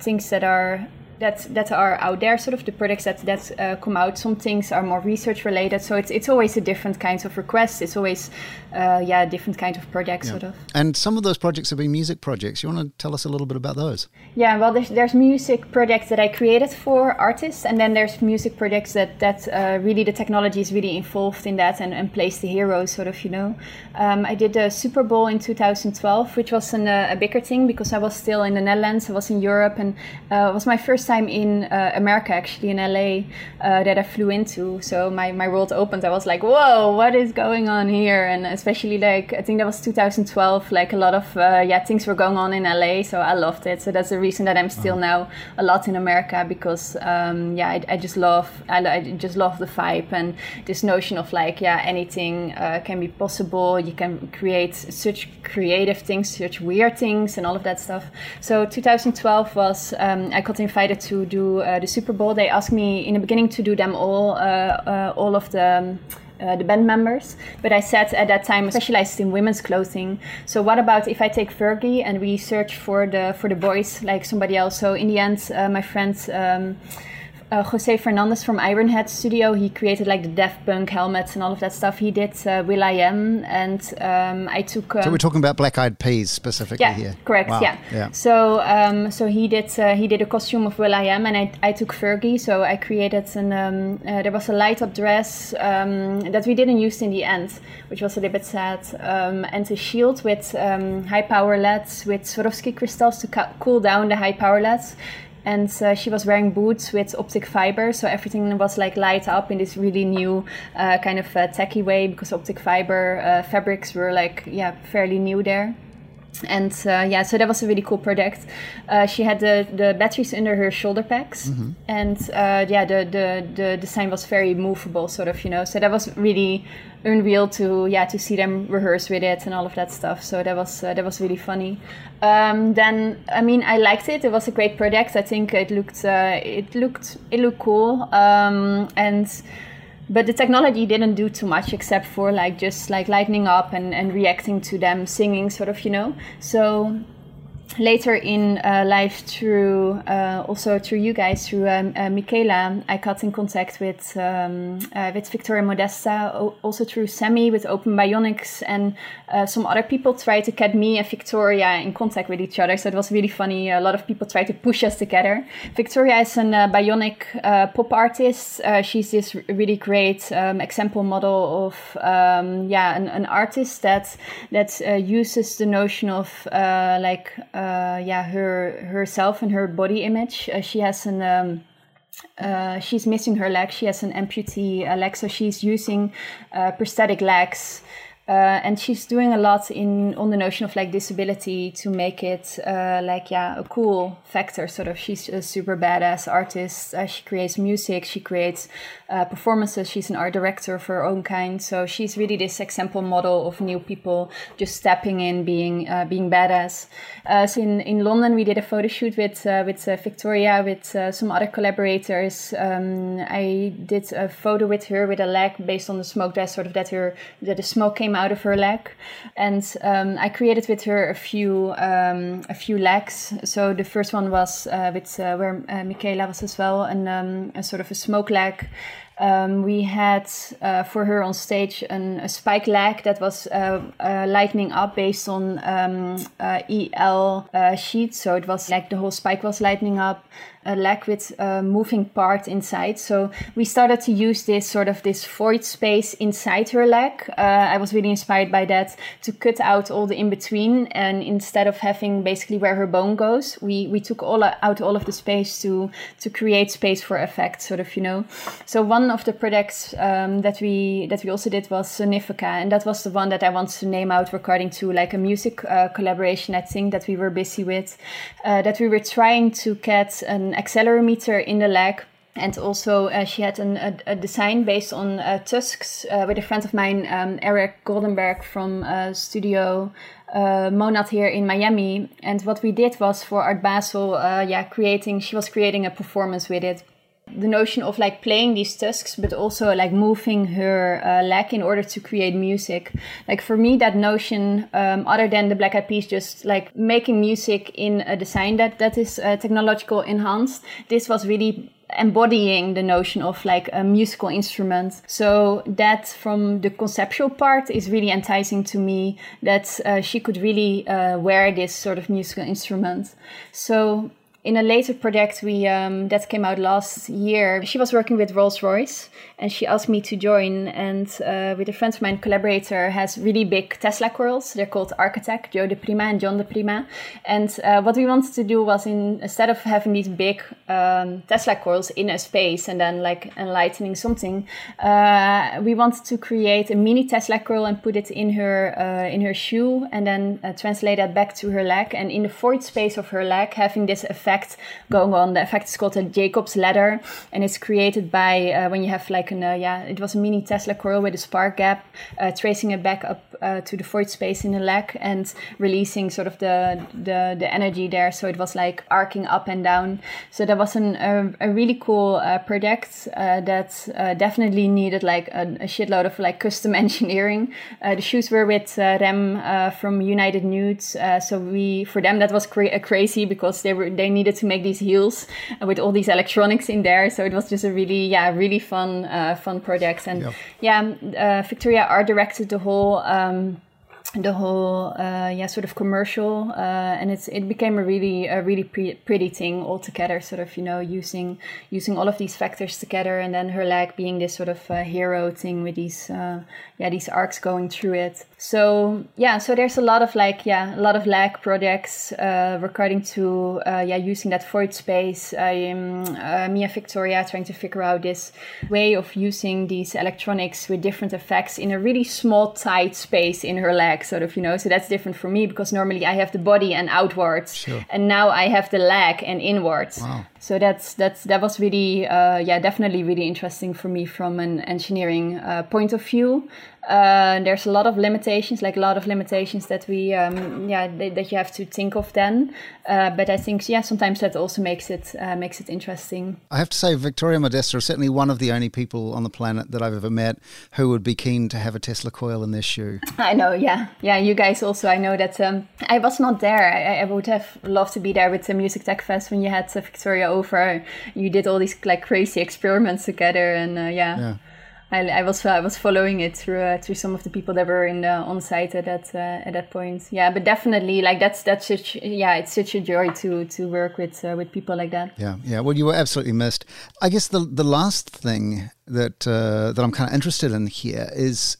things that are that that are out there, sort of the products that that uh, come out. Some things are more research related, so it's it's always a different kinds of requests. It's always uh, yeah different kind of projects, yeah. sort of. And some of those projects have been music projects. You want to tell us a little bit about those? Yeah, well, there's, there's music projects that I created for artists, and then there's music projects that that uh, really the technology is really involved in that and, and plays the hero, sort of. You know, um, I did the Super Bowl in 2012, which was an, uh, a bigger thing because I was still in the Netherlands. I was in Europe, and uh, it was my first time in uh, America, actually in LA, uh, that I flew into. So my, my world opened. I was like, whoa, what is going on here? And especially like, I think that was 2012, like a lot of, uh, yeah, things were going on in LA. So I loved it. So that's the reason that I'm still uh-huh. now a lot in America because, um, yeah, I, I, just love, I, I, just love the vibe and this notion of like, yeah, anything uh, can be possible. You can create such creative things, such weird things and all of that stuff. So 2012 was, um, I got invited to do uh, the Super Bowl, they asked me in the beginning to do them all, uh, uh, all of the. Um, uh, the band members, but I said at that time specialized in women's clothing. So what about if I take Fergie and we search for the for the boys like somebody else? So in the end, uh, my friends. Um, uh, Jose Fernandez from Ironhead Studio. He created like the Daft Punk helmets and all of that stuff. He did uh, Am, and um, I took. Um, so we're talking about Black Eyed Peas specifically yeah, here. Correct. Wow. Yeah. yeah. So um, so he did uh, he did a costume of will.i.am, and I, I took Fergie. So I created an um, uh, there was a light up dress um, that we didn't use in the end, which was a little bit sad, um, and a shield with high power LEDs with Swarovski crystals to cool down the high power LEDs and uh, she was wearing boots with optic fiber so everything was like light up in this really new uh, kind of uh, techy way because optic fiber uh, fabrics were like yeah fairly new there and uh, yeah, so that was a really cool project. Uh, she had the, the batteries under her shoulder packs, mm-hmm. and uh, yeah, the, the the design was very movable, sort of, you know. So that was really unreal to yeah to see them rehearse with it and all of that stuff. So that was uh, that was really funny. Um, then I mean I liked it. It was a great project. I think it looked uh, it looked it looked cool um, and but the technology didn't do too much except for like just like lightening up and, and reacting to them singing sort of you know? So later in uh, life through uh, also through you guys through um, uh, Michela I got in contact with um, uh, with Viktoria Modesta also through Semi with Open Bionics and uh, some other people tried to get me and Viktoria in contact with each other. So it was really funny. A lot of people tried to push us together. Viktoria is a uh, bionic pop artist. She's this really great um, example model of um, yeah an, an, artist that that uses the notion of like yeah her herself and her body image. Uh, she has an um, uh, she's missing her leg. She has an amputee uh, leg, so she's using uh, prosthetic legs uh, and she's doing a lot in on the notion of like disability to make it uh, like yeah a cool factor sort of. She's a super badass artist. Uh, she creates music she creates uh, performances. She's an art director of her own kind. So she's really this example model of new people just stepping in being uh, being badass. Uh, so in, in London we did a photo shoot with with Viktoria with some other collaborators. Um, I did a photo with her with a leg based on the smoke dress sort of that her that the smoke came out of her leg, and um, I created with her a few um, a few legs. So the first one was uh, with uh, where uh, Michela was as well, and um, a sort of a smoke leg. Um, we had uh, for her on stage an, a spike leg that was uh, uh, lightening up based on um, uh, EL uh, sheets. So it was like the whole spike was lightening up a leg with a moving part inside. So we started to use this sort of this void space inside her leg. Uh, I was really inspired by that to cut out all the in between, and instead of having basically where her bone goes, we we took all out all of the space to to create space for effect, sort of you know. So one of the projects um, that we that we also did was Sonifica, and that was the one that I wanted to name out according to like a music uh, collaboration. I think that we were busy with, uh, that we were trying to get an accelerometer in the leg and also uh, she had an, a, a, design based on uh, tusks uh, with a friend of mine um, eric goldemberg from uh, studio uh, monad here in miami and what we did was for art basel uh, yeah creating she was creating a performance with it the notion of like playing these tusks, but also like moving her uh, leg in order to create music. Like for me, that notion, um, other than the Black Eyed Peas, just like making music in a design that that is uh, technological enhanced. This was really embodying the notion of like a musical instrument. So that from the conceptual part is really enticing to me that uh, she could really uh, wear this sort of musical instrument. So in a later project we um, that came out last year, she was working with Rolls Royce, and she asked me to join. And uh, with a friend of mine, collaborator, has really big Tesla coils. They're called ArcAttack, Joe DiPrima and John DiPrima. And uh, what we wanted to do was, in, instead of having these big um, Tesla coils in a space and then like enlightening something, uh, we wanted to create a mini Tesla coil and put it in her uh, in her shoe, and then uh, translate that back to her leg. And in the void space of her leg, having this effect going on. The effect is called a Jacob's ladder, and it's created by uh, when you have like an uh, eh, yeah, it was a mini Tesla coil with a spark gap, uh, tracing it back up uh, to the void space in the leg and releasing sort of the the the energy there. So it was like arcing up and down. So that was an, a, a really cool project that definitely needed like a, a, shitload of like custom engineering. the shoes were with Rem from United Nudes, so we for them that was cra- crazy because they were they needed to make these heels with all these electronics in there. So it was just a really, yeah, really fun, uh, fun projects. And yeah, uh, Viktoria art directed the whole. Um, the whole uh, yeah sort of commercial uh, and it's it became a really a really pre- pretty thing altogether sort of you know using using all of these factors together and then her leg being this sort of uh, hero thing with these uh, yeah these arcs going through it so yeah so there's a lot of like yeah a lot of leg projects uh, regarding to uh, yeah using that void space I am Mia Viktoria trying to figure out this way of using these electronics with different effects in a really small tight space in her leg sort of you know so that's different for me because normally i have the body and outwards sure. and now i have the leg and inwards wow. so that's that's that was really uh, yeah definitely really interesting for me from an engineering uh, point of view uh, there's a lot of limitations, like a lot of limitations that we, um, yeah, th- that you have to think of then. Uh, but I think, yeah, sometimes that also makes it uh, makes it interesting. I have to say, Viktoria Modesta is certainly one of the only people on the planet that I've ever met who would be keen to have a Tesla coil in their shoe. I know, yeah, yeah. You guys also, I know that um, I was not there. I, I, would have loved to be there with the Music Tech Fest when you had Viktoria over. You did all these like crazy experiments together, and uh, yeah. yeah. I, I was I was following it through uh, through some of the people that were in the on site at that uh, at that point. Yeah, but definitely like that's that's such yeah it's such a joy to to work with uh, with people like that. Yeah, yeah. Well, you were absolutely missed. I guess the the last thing that uh, that I'm kind of interested in here is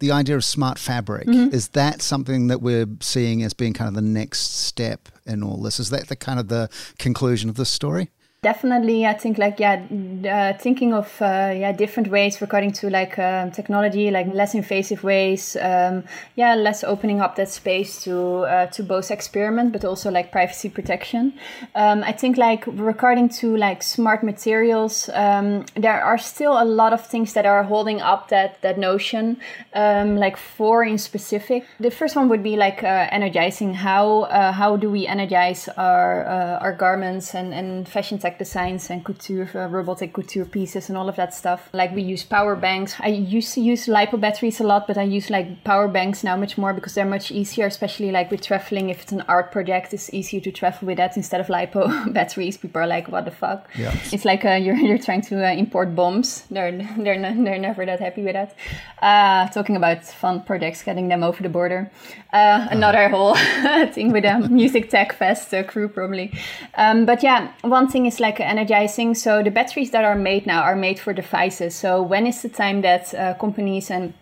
the idea of smart fabric. Mm-hmm. Is that something that we're seeing as being kind of the next step in all this? Is that the kind of the conclusion of this story? Definitely i think like yeah uh, thinking of uh, yeah different ways regarding to like um, technology like less invasive ways um, yeah less opening up that space to uh, to both experiment but also like privacy protection. Um, i think like regarding to like smart materials um, there are still a lot of things that are holding up that that notion um, like four in specific. The first one would be like uh, energizing. How uh, how do we energize our uh, our garments and and fashion tech like designs and couture, uh, robotic couture pieces and all of that stuff. Like we use power banks. I used to use lipo batteries a lot, but I use like power banks now much more because they're much easier, especially like with traveling. If it's an art project, it's easier to travel with that instead of lipo batteries. People are like, what the fuck? Yeah. It's like uh, you're, you're trying to uh, import bombs. They're, they're, they're never that happy with that. Uh, talking about fun projects, getting them over the border. Uh, another whole thing with a music tech fest uh, crew probably. Um, but yeah, one thing is like energizing. So the batteries that are made now are made for devices. So when is the time that uh, companies and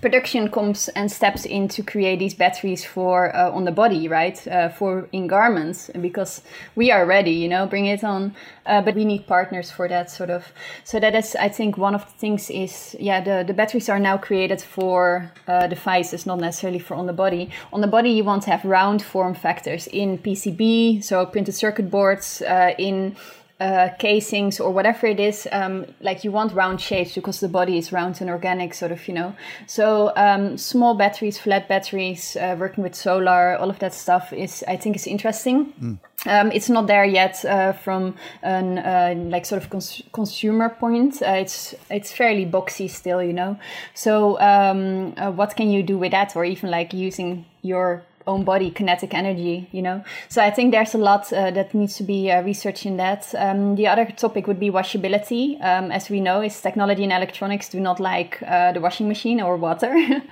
production comes and steps in to create these batteries for uh, on the body right uh, for in garments because we are ready you know bring it on uh, but we need partners for that sort of so that is i think one of the things is yeah the, the batteries are now created for uh, devices not necessarily for on the body on the body you want to have round form factors in pcb so printed circuit boards uh, in uh, casings or whatever it is, um, like you want round shapes because the body is round and organic, sort of, you know. So um, small batteries, flat batteries, uh, working with solar, all of that stuff is, I think, is interesting. Mm. Um, it's not there yet uh, from an uh, like sort of cons- consumer point. Uh, it's it's fairly boxy still, you know. So um, uh, what can you do with that, or even like using your own body kinetic energy you know? So i think there's a lot uh, that needs to be uh, researched in that. Um, the other topic would be washability. Um, as we know is technology and electronics do not like uh, the washing machine or water.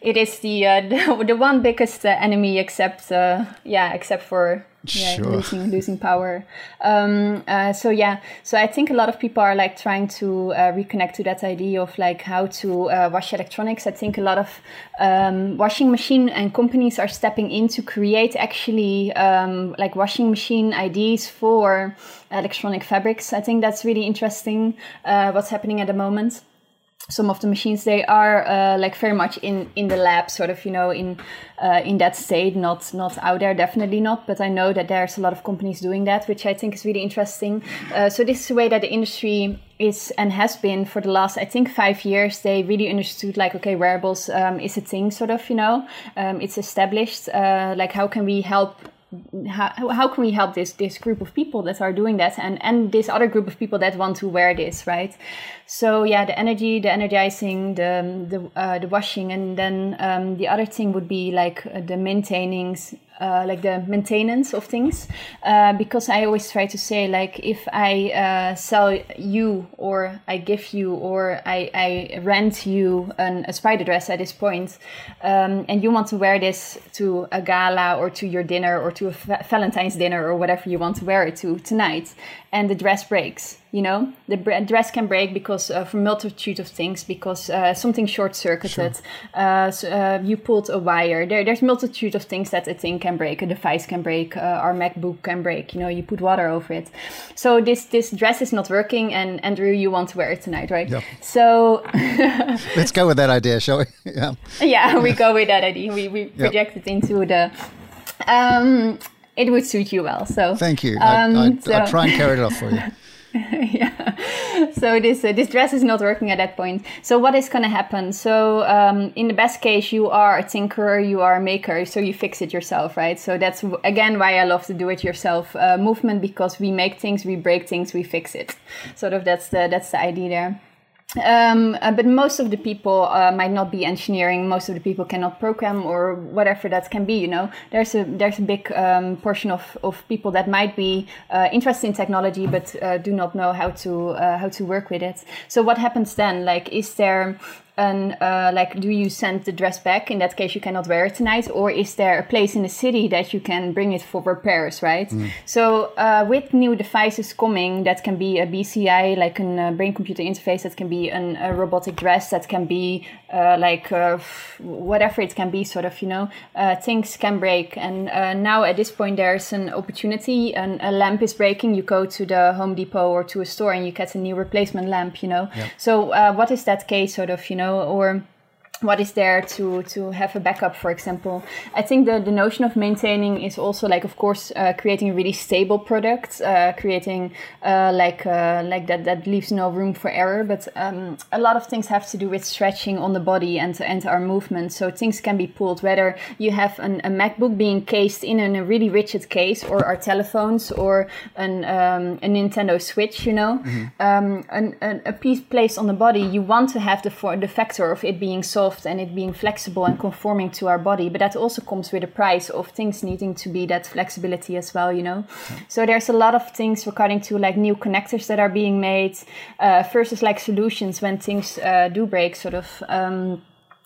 It is the, uh, the, the one biggest uh, enemy except uh, yeah except for yeah, sure. losing losing power. Um, uh, so yeah, so I think a lot of people are like trying to uh, reconnect to that idea of like how to uh, wash electronics. I think a lot of um, washing machine and companies are stepping in to create actually um, like washing machine ideas for electronic fabrics. I think that's really interesting. Uh, what's happening at the moment some of the machines they are uh, like very much in in the lab sort of you know in uh, in that state not not out there definitely not but i know that there's a lot of companies doing that which i think is really interesting. Uh, so this is the way that the industry is and has been for the last i think five years. They really understood like okay wearables um, is a thing sort of you know um, it's established uh, like how can we help how, how can we help this this group of people that are doing that and and this other group of people that want to wear this right? So yeah the energy the energizing the the, uh, the washing and then um, the other thing would be like uh, the maintaining uh, like the maintenance of things. Uh, because i always try to say like if i uh, sell you or i give you or i, I rent you an, a spider dress at this point um, and you want to wear this to a gala or to your dinner or to a valentine's dinner or whatever you want to wear it to tonight and the dress breaks you know the dress can break because of a multitude of things because uh, something short circuited sure. uh, so, uh, you pulled a wire there, there's multitude of things that a thing can break a device can break uh, our macbook can break you know you put water over it so this this dress is not working and andrew you want to wear it tonight right yep. so let's go with that idea shall we yeah yeah we go with that idea we, we yep. project it into the um, it would suit you well. So thank you. Um, I, I, so. I'll try and carry it off for you. yeah. So this uh, this dress is not working at that point. So what is going to happen? So um, in the best case, you are a tinkerer, you are a maker, so you fix it yourself, right? So that's again why I love the do-it-yourself uh, movement because we make things, we break things, we fix it. Sort of that's the that's the idea there. Um, uh, but most of the people uh, might not be engineering. Most of the people cannot program or whatever that can be. You know, there's a there's a big um, portion of, of people that might be uh, interested in technology but uh, do not know how to uh, how to work with it. So what happens then? Like, is there and uh, like do you send the dress back? In that case you cannot wear it tonight. Or is there a place in the city that you can bring it for repairs right? Mm. so uh, with new devices coming that can be a bci like a uh, brain computer interface that can be an, a robotic dress that can be uh, like uh, whatever it can be sort of you know uh, things can break. And now at this point there's an opportunity and a lamp is breaking. You go to the home depot or to a store and you get a new replacement lamp you know? So what is that case sort of you know or what is there to to have a backup for example. I think the, the notion of maintaining is also like of course uh, creating a really stable product uh, creating uh, like uh, like that that leaves no room for error. But um, a lot of things have to do with stretching on the body and and our movement. So things can be pulled whether you have an, a macbook being cased in, in a really rigid case or our telephones or an, um, a nintendo switch you know? Mm-hmm. um, an, an, a piece placed on the body you want to have the, for, the factor of it being soft soft and it being flexible and conforming to our body. But that also comes with a price of things needing to be that flexibility as well, you know? So there's a lot of things regarding to like new connectors that are being made uh, versus like solutions when things uh, do break, sort of. Um,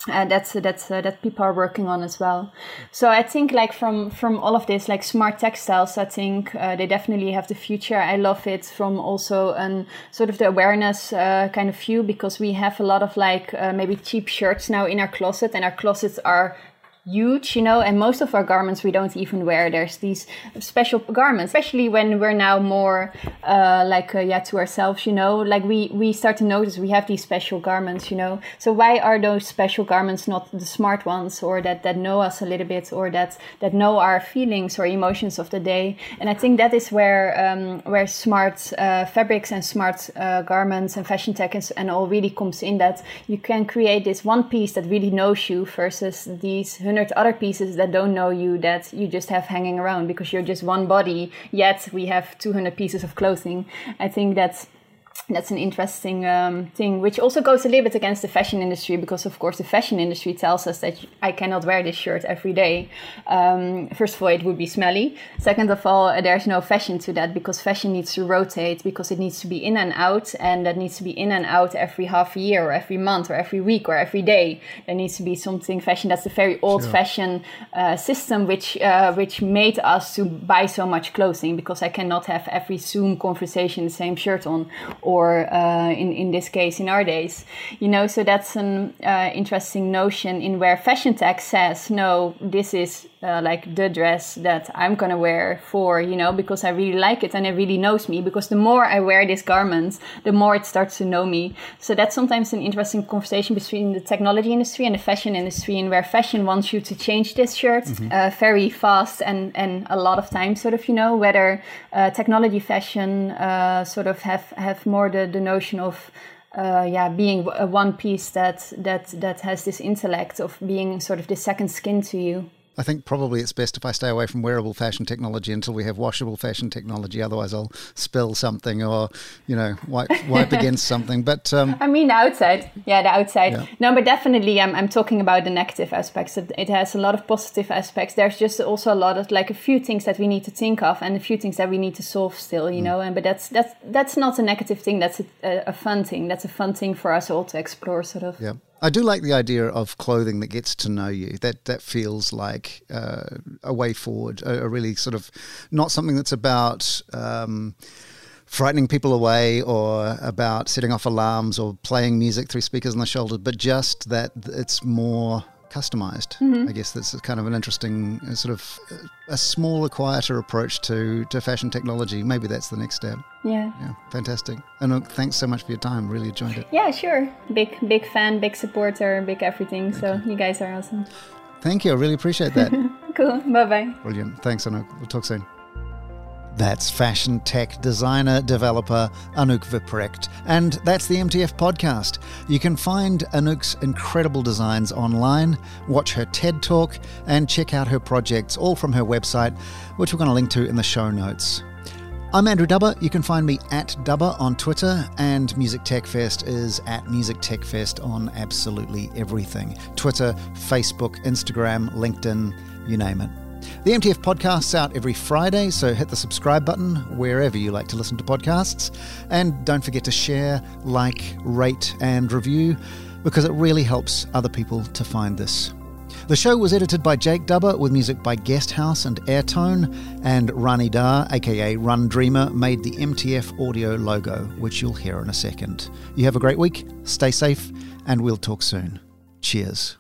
uh, that's that's uh, that people are working on as well. So I think like from from all of this, like smart textiles, I think uh, they definitely have the future. I love it from also an sort of the awareness uh, kind of view because we have a lot of like uh, maybe cheap shirts now in our closet, and our closets are huge, you know, and most of our garments we don't even wear. There's these special garments, especially when we're now more uh, like uh, yeah to ourselves, you know, like we we start to notice we have these special garments, you know. So why are those special garments not the smart ones, or that that know us a little bit, or that that know our feelings or emotions of the day? And I think that is where um, where smart uh, fabrics and smart uh, garments and fashion tech is, and all really comes in. That you can create this one piece that really knows you versus these hundred other pieces that don't know you that you just have hanging around because you're just one body yet we have 200 pieces of clothing. I think that's that's an interesting um, thing, which also goes a little bit against the fashion industry because, of course, the fashion industry tells us that I cannot wear this shirt every day. Um, first of all, it would be smelly. Second of all, there's no fashion to that because fashion needs to rotate because it needs to be in and out, and that needs to be in and out every half a year or every month or every week or every day. There needs to be something fashion. That's a very old-fashioned uh, system, which uh, which made us to buy so much clothing because I cannot have every Zoom conversation the same shirt on or uh, in, in this case in our days. You know so that's an uh, interesting notion in where fashion tech says no this is uh, like the dress that i'm gonna wear for you know because i really like it and it really knows me because the more i wear this garment the more it starts to know me so that's sometimes an interesting conversation between the technology industry and the fashion industry and where fashion wants you to change this shirt mm-hmm. Uh, very fast and and a lot of time sort of you know whether uh, technology fashion uh, sort of have have more the, the notion of uh, yeah, being a one piece that that that has this intellect of being sort of the second skin to you. I think probably it's best if I stay away from wearable fashion technology until we have washable fashion technology. Otherwise, I'll spill something or, you know, wipe, wipe against something. But um, I mean, the outside, yeah, the outside. Yeah. No, but definitely, I'm, I'm talking about the negative aspects. It has a lot of positive aspects. There's just also a lot of like a few things that we need to think of and a few things that we need to solve still, you mm. know. And but that's that's that's not a negative thing. That's a, a fun thing. That's a fun thing for us all to explore, sort of. Yeah. I do like the idea of clothing that gets to know you. That that feels like uh, a way forward. A, a, really sort of not something that's about. Um, frightening people away or about setting off alarms or playing music through speakers on the shoulder, but just that it's more customized. Mm-hmm. I guess that's kind of an interesting uh, sort of uh, a smaller, quieter approach to, to fashion technology. Maybe that's the next step. Yeah. Yeah. Fantastic. And look, thanks so much for your time. Really enjoyed it. Yeah, sure. Big, big fan, big supporter, big everything. so you guys are awesome. Thank you. I really appreciate that. cool. Bye bye. Brilliant. Thanks, Anouk. We'll talk soon. That's fashion tech designer developer Anouk Wipprecht, And that's the MTF podcast. You can find Anouk's incredible designs online, watch her TED talk, and check out her projects all from her website, which we're going to link to in the show notes. I'm Andrew Dubber. You can find me at Dubber on Twitter, and Music Tech Fest is at Music Tech Fest on absolutely everything Twitter, Facebook, Instagram, LinkedIn, you name it. The MTF podcast's out every Friday, so hit the subscribe button wherever you like to listen to podcasts. And don't forget to share, like, rate, and review because it really helps other people to find this. The show was edited by Jake Dubber with music by Guesthouse and Airtone, and Rani Dar, aka Run Dreamer, made the MTF audio logo, which you'll hear in a second. You have a great week, stay safe, and we'll talk soon. Cheers.